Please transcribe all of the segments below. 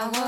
I was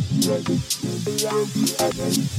Thank you.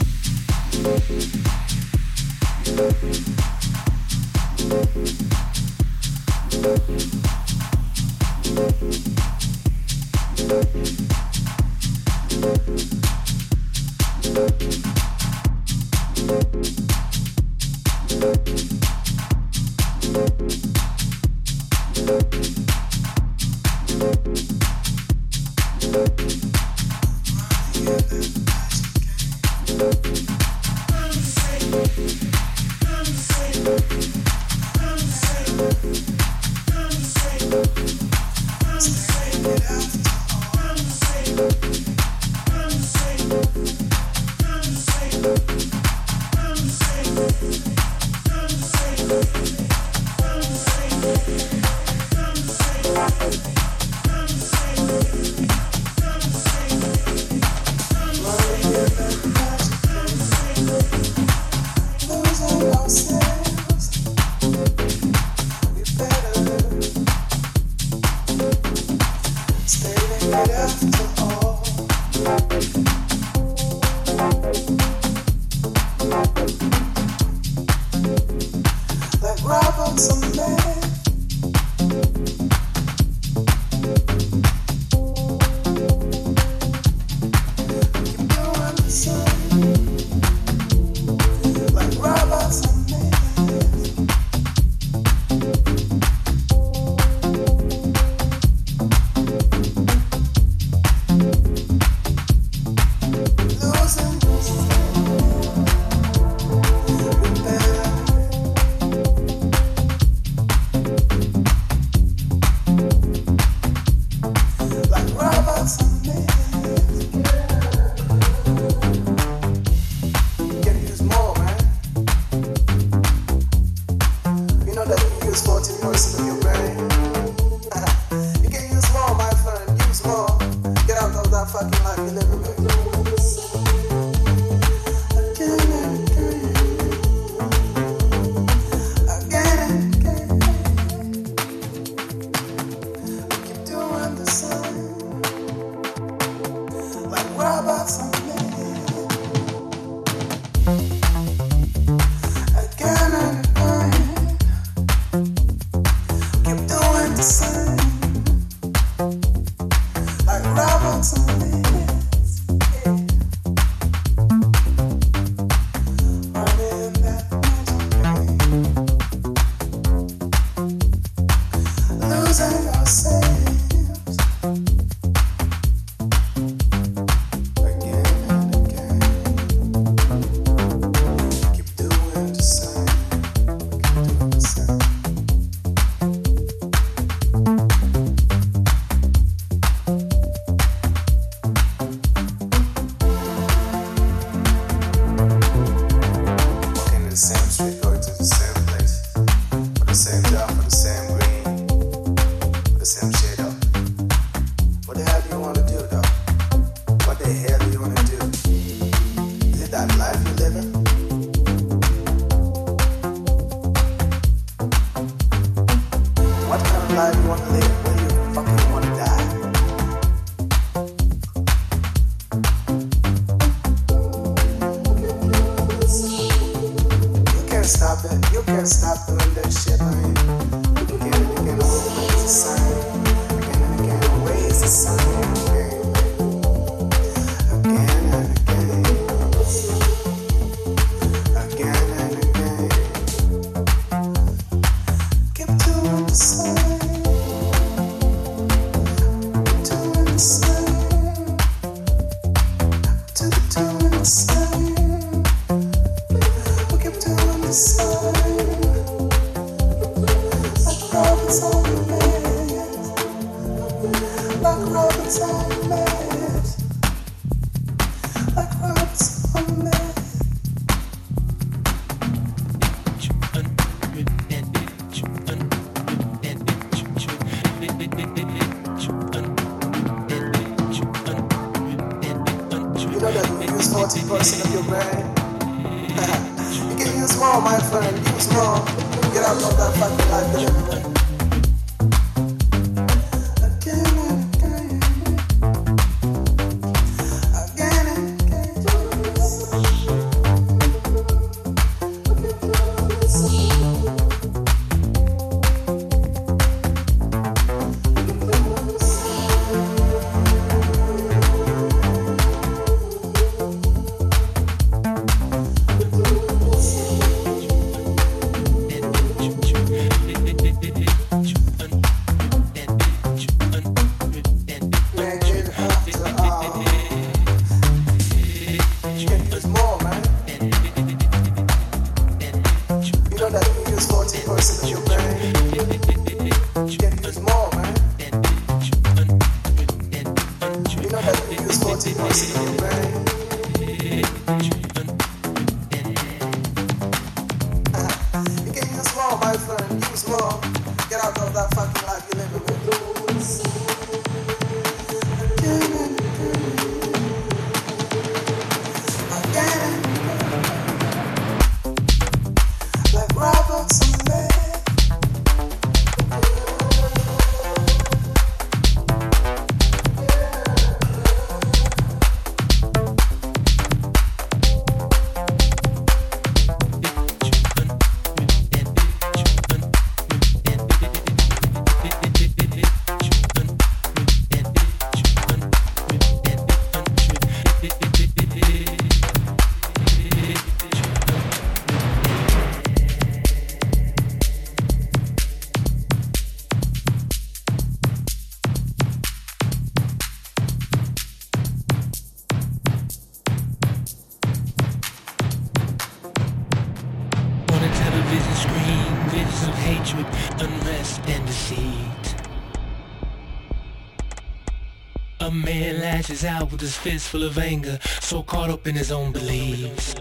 Out with his fist full of anger, so caught up in his own beliefs.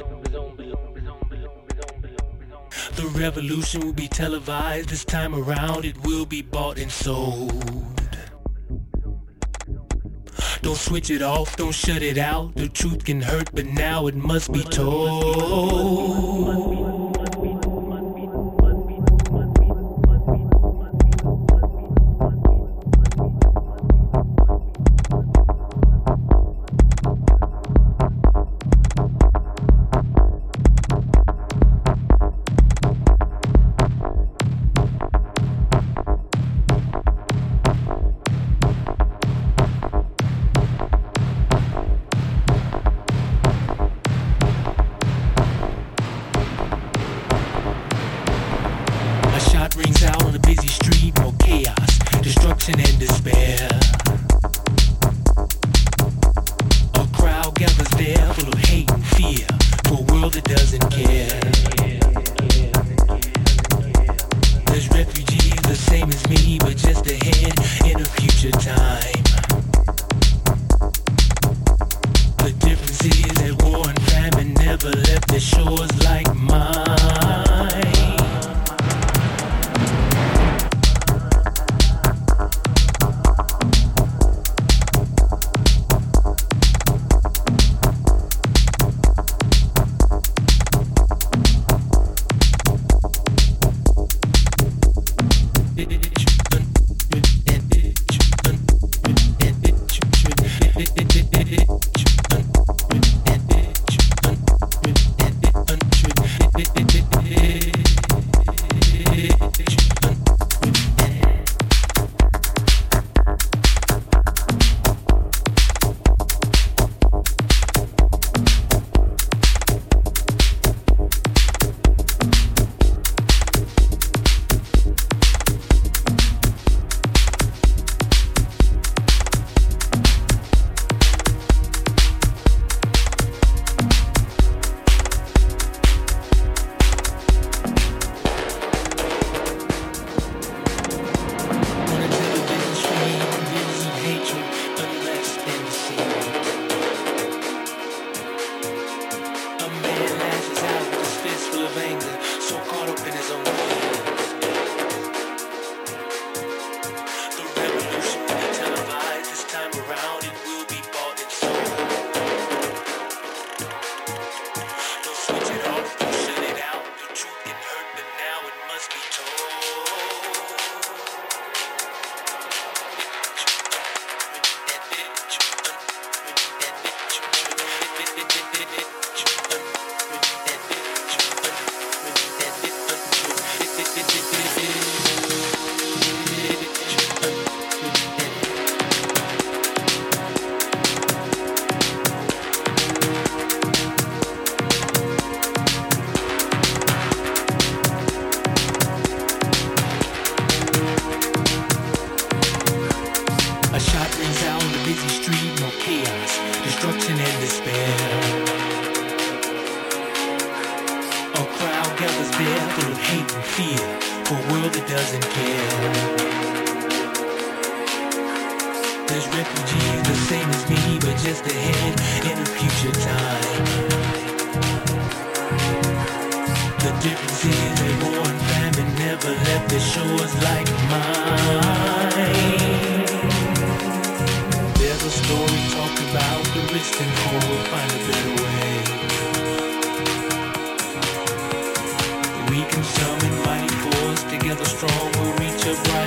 The revolution will be televised this time around, it will be bought and sold. Don't switch it off, don't shut it out. The truth can hurt, but now it must be told. It, it, your body.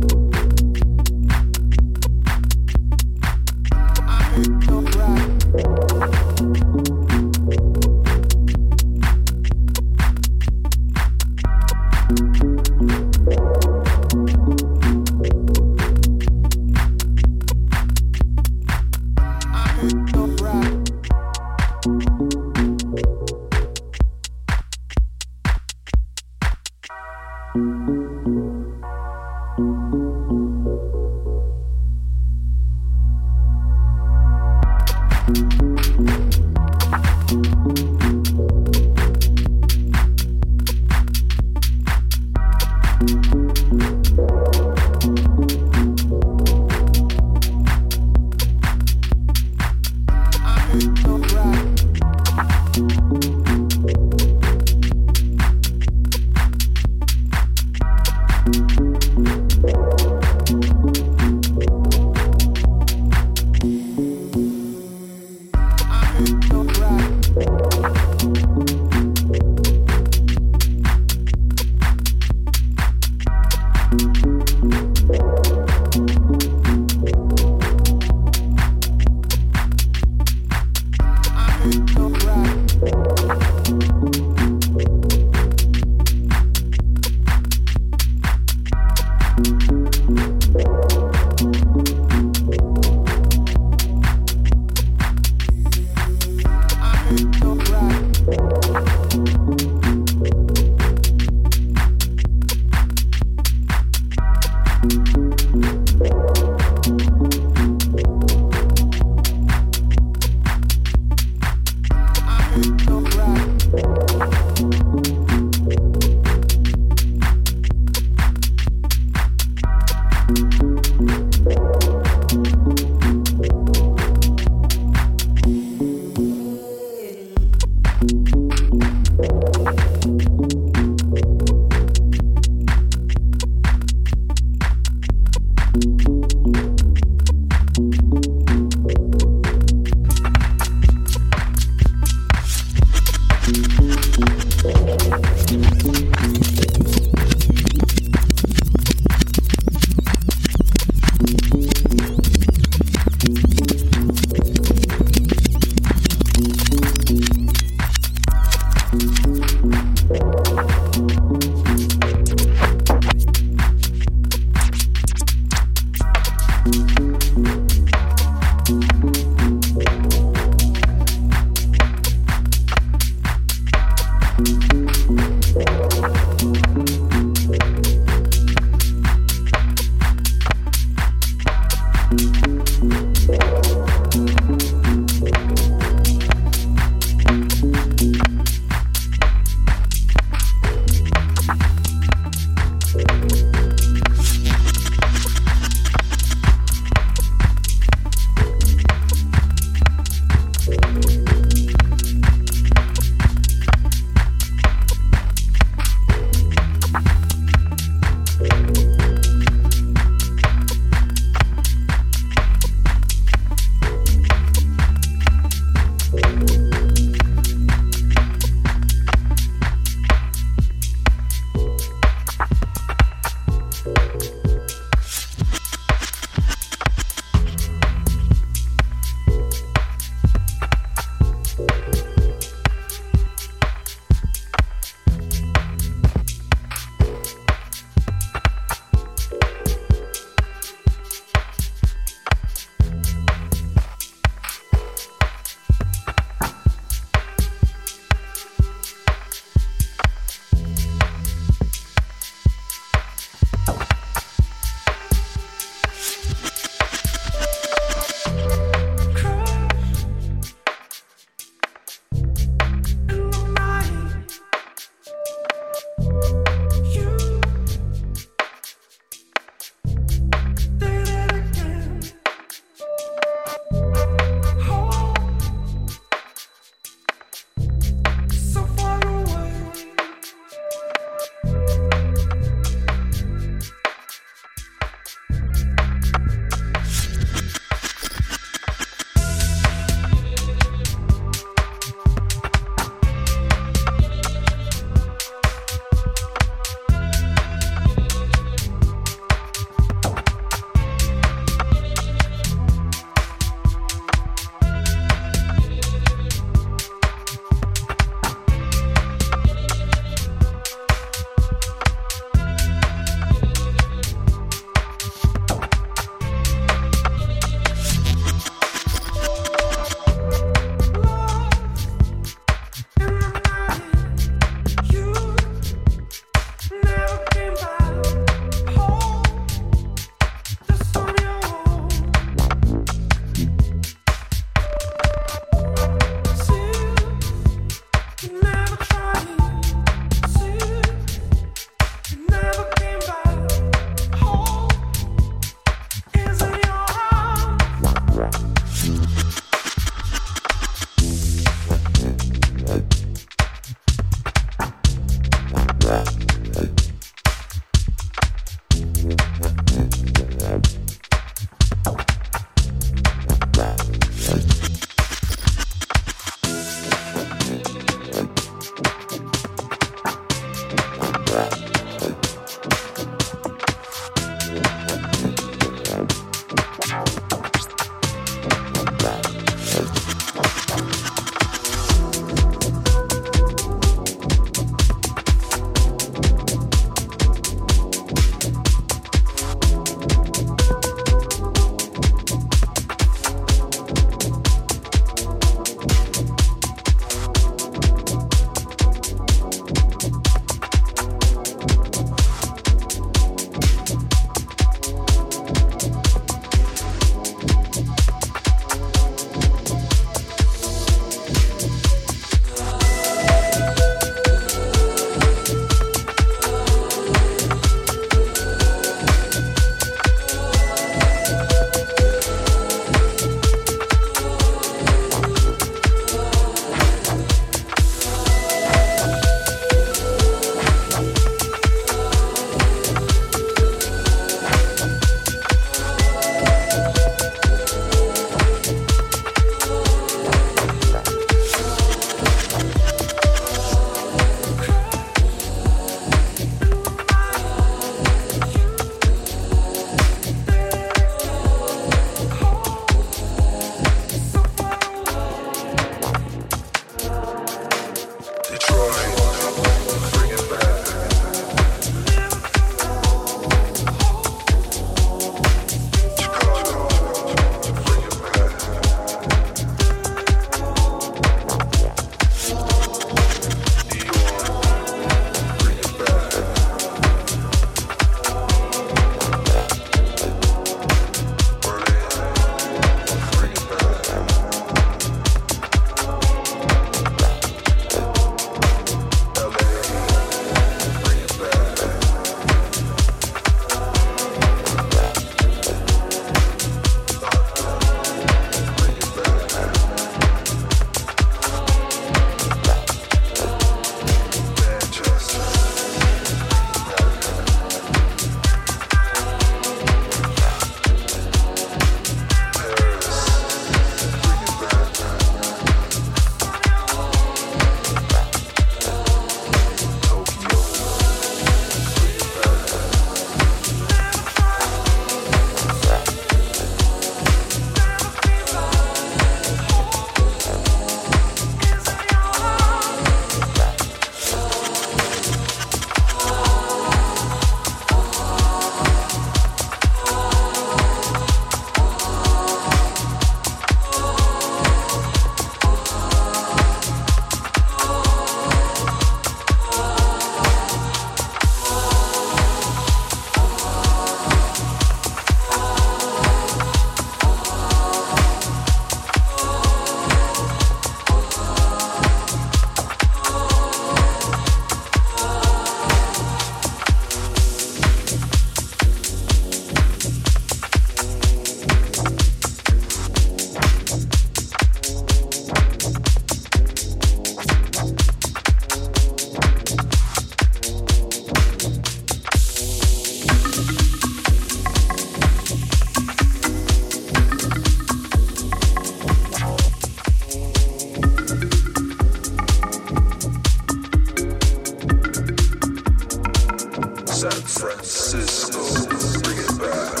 Francisco, bring it back.